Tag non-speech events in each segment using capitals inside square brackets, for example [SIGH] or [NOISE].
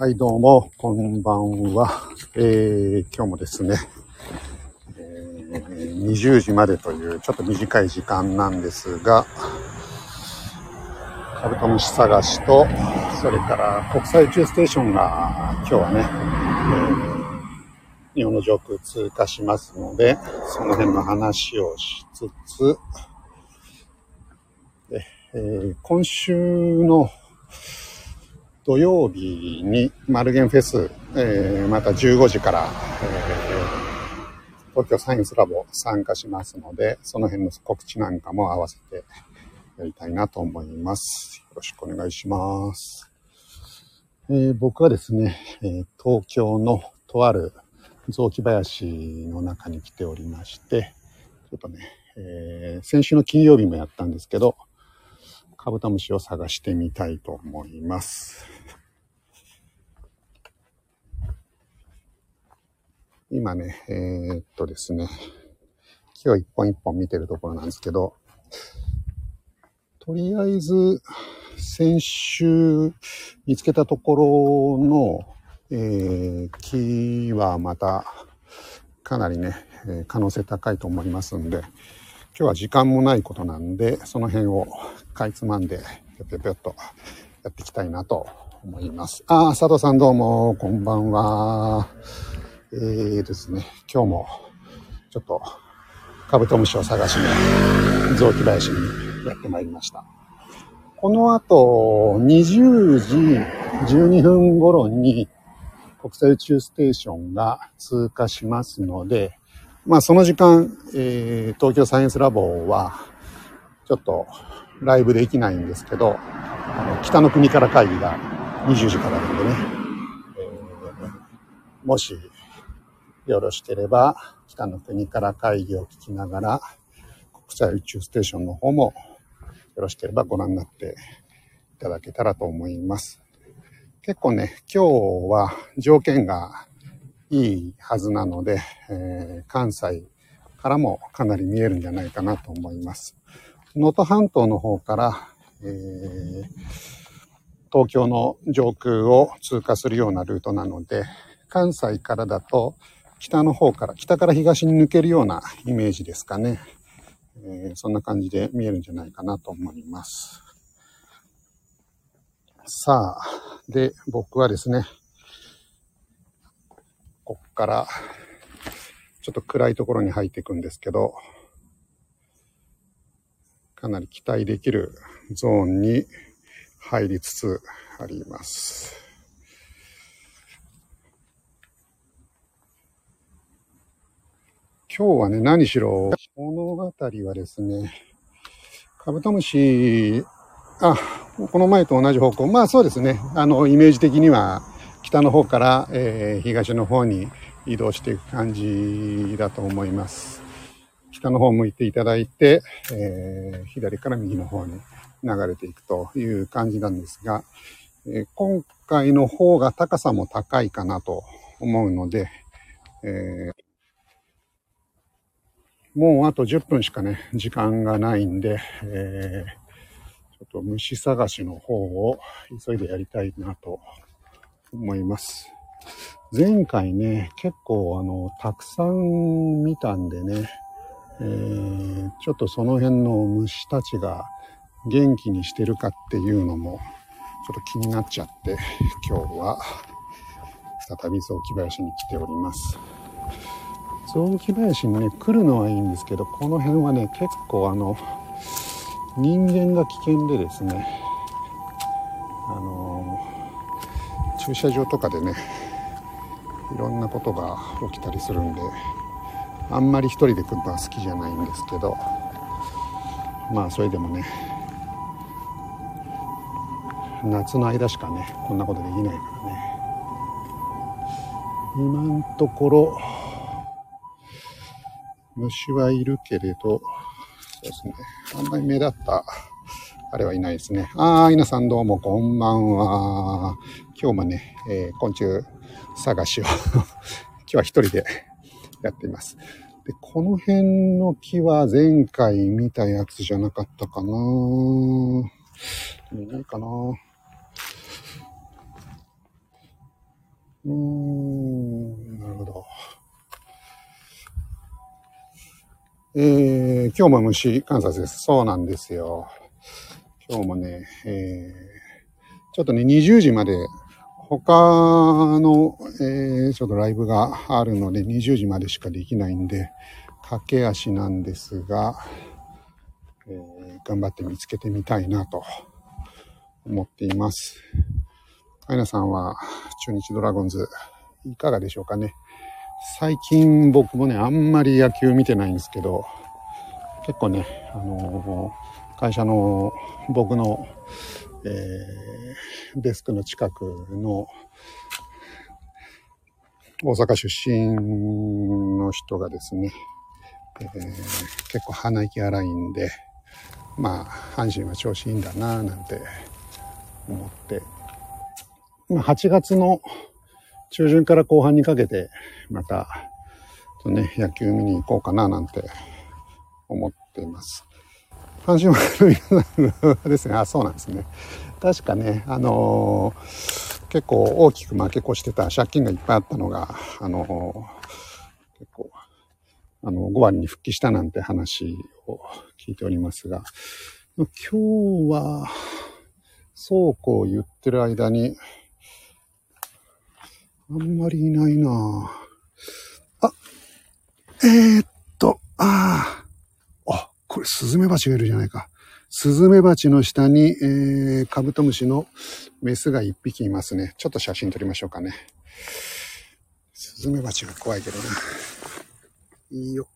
はい、どうも、こんばんは。えー、今日もですね、えー、20時までというちょっと短い時間なんですが、カブトムシ探しと、それから国際宇宙ステーションが今日はね、えー、日本の上空通過しますので、その辺の話をしつつ、えー、今週の土曜日にマルゲンフェス、えー、また15時から、えー、東京サインスラボ参加しますので、その辺の告知なんかも合わせてやりたいなと思います。よろしくお願いします。えー、僕はですね、え東京のとある雑木林の中に来ておりまして、ちょっとね、え先週の金曜日もやったんですけど、カブトムシを探してみたいと思います。今ね、えー、っとですね、今日一本一本見てるところなんですけど、とりあえず、先週見つけたところの、えー、木はまたかなりね、可能性高いと思いますんで、今日は時間もないことなんで、その辺をかいつまんで、ぴょぴょぴょっとやっていきたいなと思います。あ、佐藤さんどうも、こんばんは。えーですね、今日もちょっとカブトムシを探しに雑木林にやってまいりました。この後、20時12分頃に国際宇宙ステーションが通過しますので、まあその時間、えー、東京サイエンスラボはちょっとライブできないんですけど、あの北の国から会議が20時からなんでね、えー、もしよろしければ北の国から会議を聞きながら国際宇宙ステーションの方もよろしければご覧になっていただけたらと思います。結構ね、今日は条件がいいはずなので、えー、関西からもかなり見えるんじゃないかなと思います。能登半島の方から、えー、東京の上空を通過するようなルートなので、関西からだと北の方から、北から東に抜けるようなイメージですかね。えー、そんな感じで見えるんじゃないかなと思います。さあ、で、僕はですね、こっから、ちょっと暗いところに入っていくんですけど、かなり期待できるゾーンに入りつつあります。今日はね、何しろ、物語はですね、カブトムシ、あ、この前と同じ方向。まあそうですね。あの、イメージ的には、北の方から、えー、東の方に移動していく感じだと思います。北の方向いていただいて、えー、左から右の方に流れていくという感じなんですが、えー、今回の方が高さも高いかなと思うので、えもうあと10分しかね、時間がないんで、えちょっと虫探しの方を急いでやりたいなと思います。前回ね、結構あの、たくさん見たんでね、えー、ちょっとその辺の虫たちが元気にしてるかっていうのもちょっと気になっちゃって、今日は再び雑木林に来ております。雑木林にね、来るのはいいんですけど、この辺はね、結構あの、人間が危険でですね、あの駐車場とかでねいろんなことが起きたりするんであんまり一人で来るのは好きじゃないんですけどまあそれでもね夏の間しかねこんなことできないからね。今んところ虫はいるけれどそうですねあんまり目立ったあれはいないですね。ああ、皆さんどうもこんばんは。今日もね、えー、昆虫探しを [LAUGHS] 今日は一人でやっています。で、この辺の木は前回見たやつじゃなかったかな見ないかなうーん、なるほど。えー、今日も虫観察です。そうなんですよ。今日もね、えー、ちょっとね、20時まで、他の、えー、ちょっとライブがあるので、20時までしかできないんで、駆け足なんですが、えー、頑張って見つけてみたいなと思っています。アイナさんは中日ドラゴンズいかがでしょうかね。最近僕もね、あんまり野球見てないんですけど、結構ね、あのー、会社の僕の、えー、デスクの近くの大阪出身の人がですね、えー、結構鼻息荒いんで、まあ、阪神は調子いいんだなぁなんて思って、まあ、8月の中旬から後半にかけて、また、とね、野球見に行こうかななんて思っています。阪神ファンの皆さんですね、あ、そうなんですね。確かね、あのー、結構大きく負け越してた借金がいっぱいあったのが、あのー、結構、あの、5割に復帰したなんて話を聞いておりますが、今日は、そうこう言ってる間に、あんまりいないなあ、えー、っと、あ、あ、これスズメバチがいるじゃないか。スズメバチの下に、えー、カブトムシのメスが一匹いますね。ちょっと写真撮りましょうかね。スズメバチが怖いけどね。いいよ。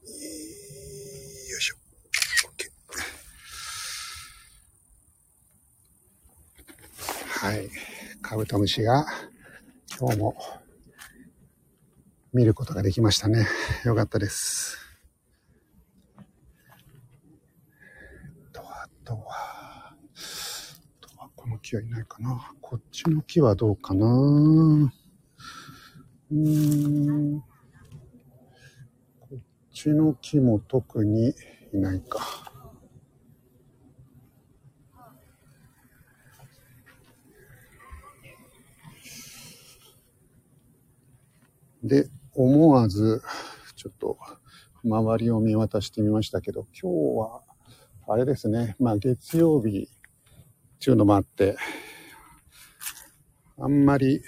よいしょ。はい。カブトムシが今日も見ることができましたね。よかったです。と、あとは、あとはこの木はいないかな。こっちの木はどうかな。うん。こっちの木も特にいないか。で、思わず、ちょっと、周りを見渡してみましたけど、今日は、あれですね、まあ月曜日、っていうのもあって、あんまり、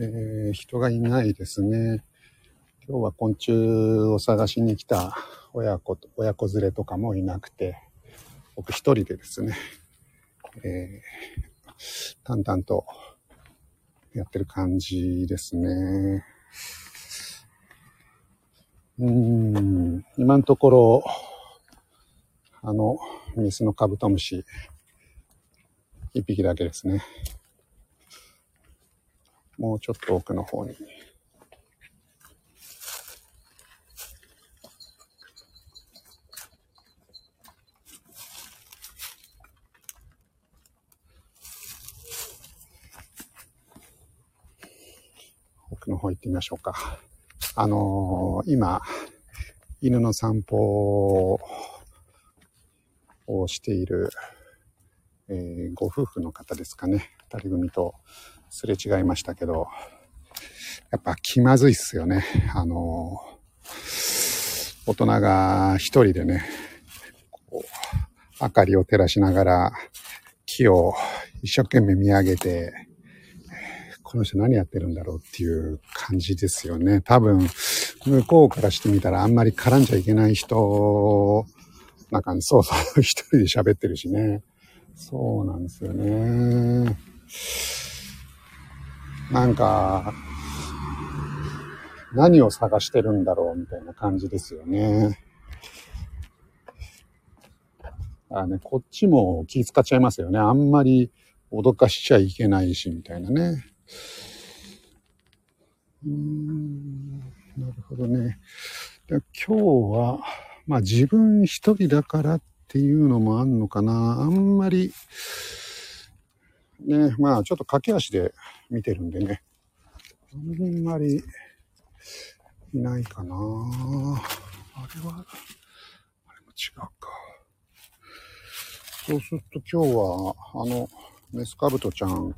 えー、人がいないですね。今日は昆虫を探しに来た親子と、親子連れとかもいなくて、僕一人でですね、えー、淡々とやってる感じですね。うん、今のところ、あの、メスのカブトムシ、一匹だけですね。もうちょっと奥の方に。奥の方行ってみましょうか。あのー、今、犬の散歩をしている、えー、ご夫婦の方ですかね。二人組とすれ違いましたけど、やっぱ気まずいっすよね。あのー、大人が一人でね、こう、明かりを照らしながら木を一生懸命見上げて、この人何やってるんだろうっていう感じですよね。多分、向こうからしてみたらあんまり絡んじゃいけない人、なんか、そうそう、一人で喋ってるしね。そうなんですよね。なんか、何を探してるんだろうみたいな感じですよね。あね、こっちも気使っちゃいますよね。あんまり脅かしちゃいけないし、みたいなね。うーん、なるほどね。今日は、まあ自分一人だからっていうのもあんのかな。あんまり、ね、まあちょっと駆け足で見てるんでね。あんまりいないかな。あれは、あれも違うか。そうすると今日は、あの、メスカブトちゃん、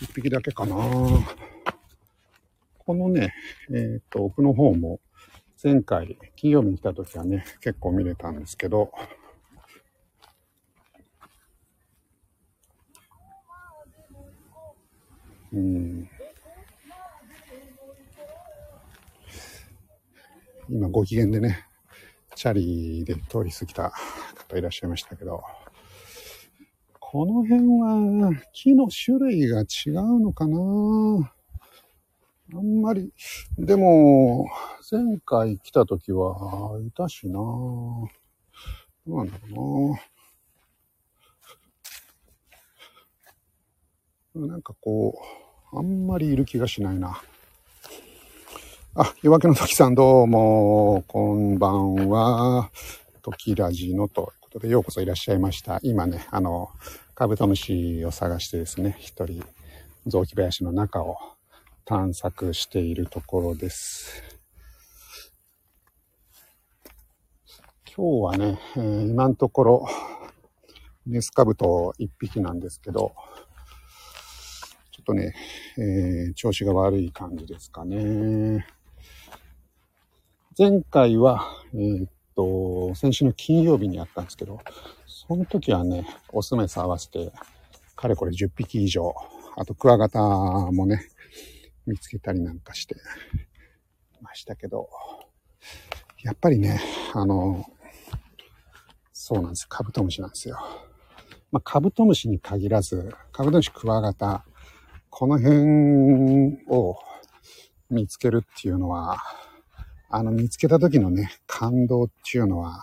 一匹だけかな。このね、えっ、と、奥の方も、前回、金曜日に来た時はね、結構見れたんですけど、うん。今ご機嫌でね、チャリで通り過ぎた方いらっしゃいましたけど、この辺は木の種類が違うのかなあんまり、でも、前回来た時はいたしなどうなんだろうななんかこう、あんまりいる気がしないな。あ、夜明けの時さんどうも、こんばんは。時ラジのということで、ようこそいらっしゃいました。今ね、あの、カブトムシを探してですね、一人、雑木林の中を探索しているところです。今日はね、えー、今のところ、メスカブト1匹なんですけど、ちょっとね、えー、調子が悪い感じですかね。前回は、えー、っと、先週の金曜日にやったんですけど、その時はね、オスメス合わせて、かれこれ10匹以上、あとクワガタもね、見つけたりなんかしてましたけど、やっぱりね、あの、そうなんです。カブトムシなんですよ。まあ、カブトムシに限らず、カブトムシ、クワガタ、この辺を見つけるっていうのは、あの、見つけた時のね、感動っていうのは、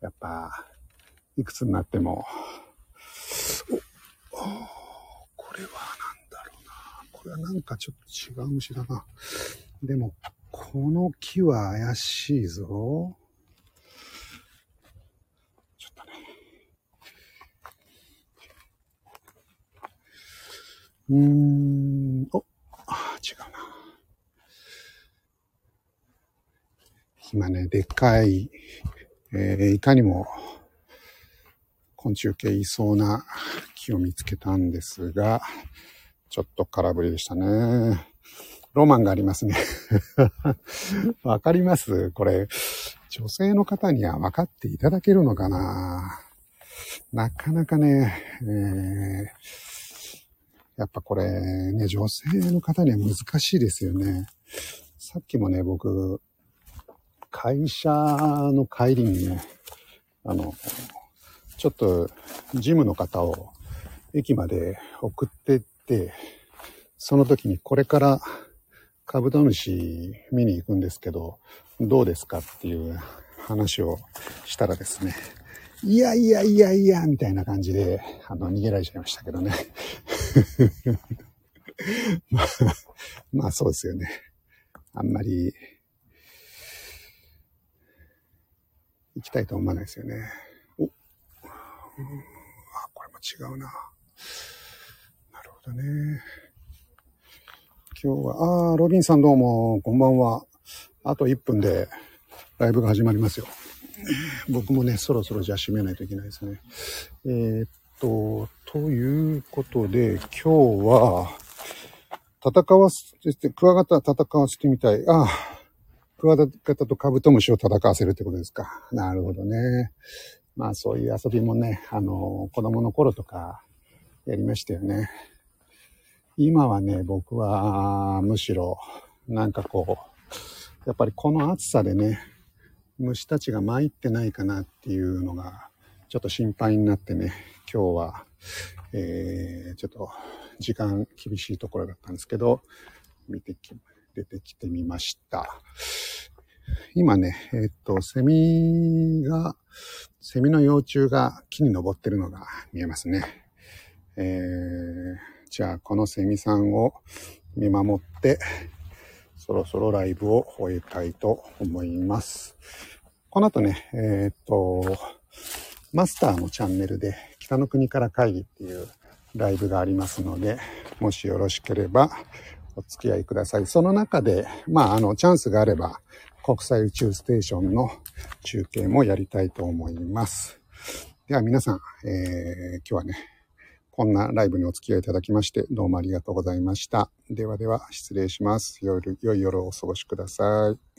やっぱ、いくつになっても、お、これは何だろうな。これはなんかちょっと違う虫だな。でも、この木は怪しいぞ。ちょっとね。うーん、お、あ、違うな。今ね、でっかい、えー、いかにも昆虫系いそうな木を見つけたんですが、ちょっと空振りでしたね。ロマンがありますね。[LAUGHS] わかります？これ、女性の方には分かっていただけるのかな？なかなかね、えー、やっぱこれね、女性の方には難しいですよね。さっきもね、僕、会社の帰りにね、あの、ちょっとジムの方を駅まで送ってって、その時にこれからカブトムシ見に行くんですけど、どうですかっていう話をしたらですね、いやいやいやいや、みたいな感じで、あの、逃げられちゃいましたけどね。[LAUGHS] まあ、まあそうですよね。あんまり行きたいと思わないですよね。あ、これも違うな。なるほどね。今日は、あロビンさんどうも、こんばんは。あと1分でライブが始まりますよ。僕もね、そろそろじゃあ閉めないといけないですね。えー、っと、ということで、今日は、戦わせて、クワガタ戦わせてみたい。ああ、クワガタとカブトムシを戦わせるってことですか。なるほどね。まあそういう遊びもね、あの、子供の頃とかやりましたよね。今はね、僕はむしろ、なんかこう、やっぱりこの暑さでね、虫たちが参ってないかなっていうのが、ちょっと心配になってね、今日は、えー、ちょっと時間厳しいところだったんですけど、見てき、出てきてみました。今ね、え、っと、セミが、セミの幼虫が木に登ってるのが見えますね。えー、じゃあ、このセミさんを見守って、そろそろライブを終えたいと思います。この後ね、えー、っと、マスターのチャンネルで北の国から会議っていうライブがありますので、もしよろしければお付き合いください。その中で、まあ、あの、チャンスがあれば、国際宇宙ステーションの中継もやりたいと思います。では皆さん、えー、今日はね、こんなライブにお付き合いいただきまして、どうもありがとうございました。ではでは、失礼します。夜、良い夜をお過ごしください。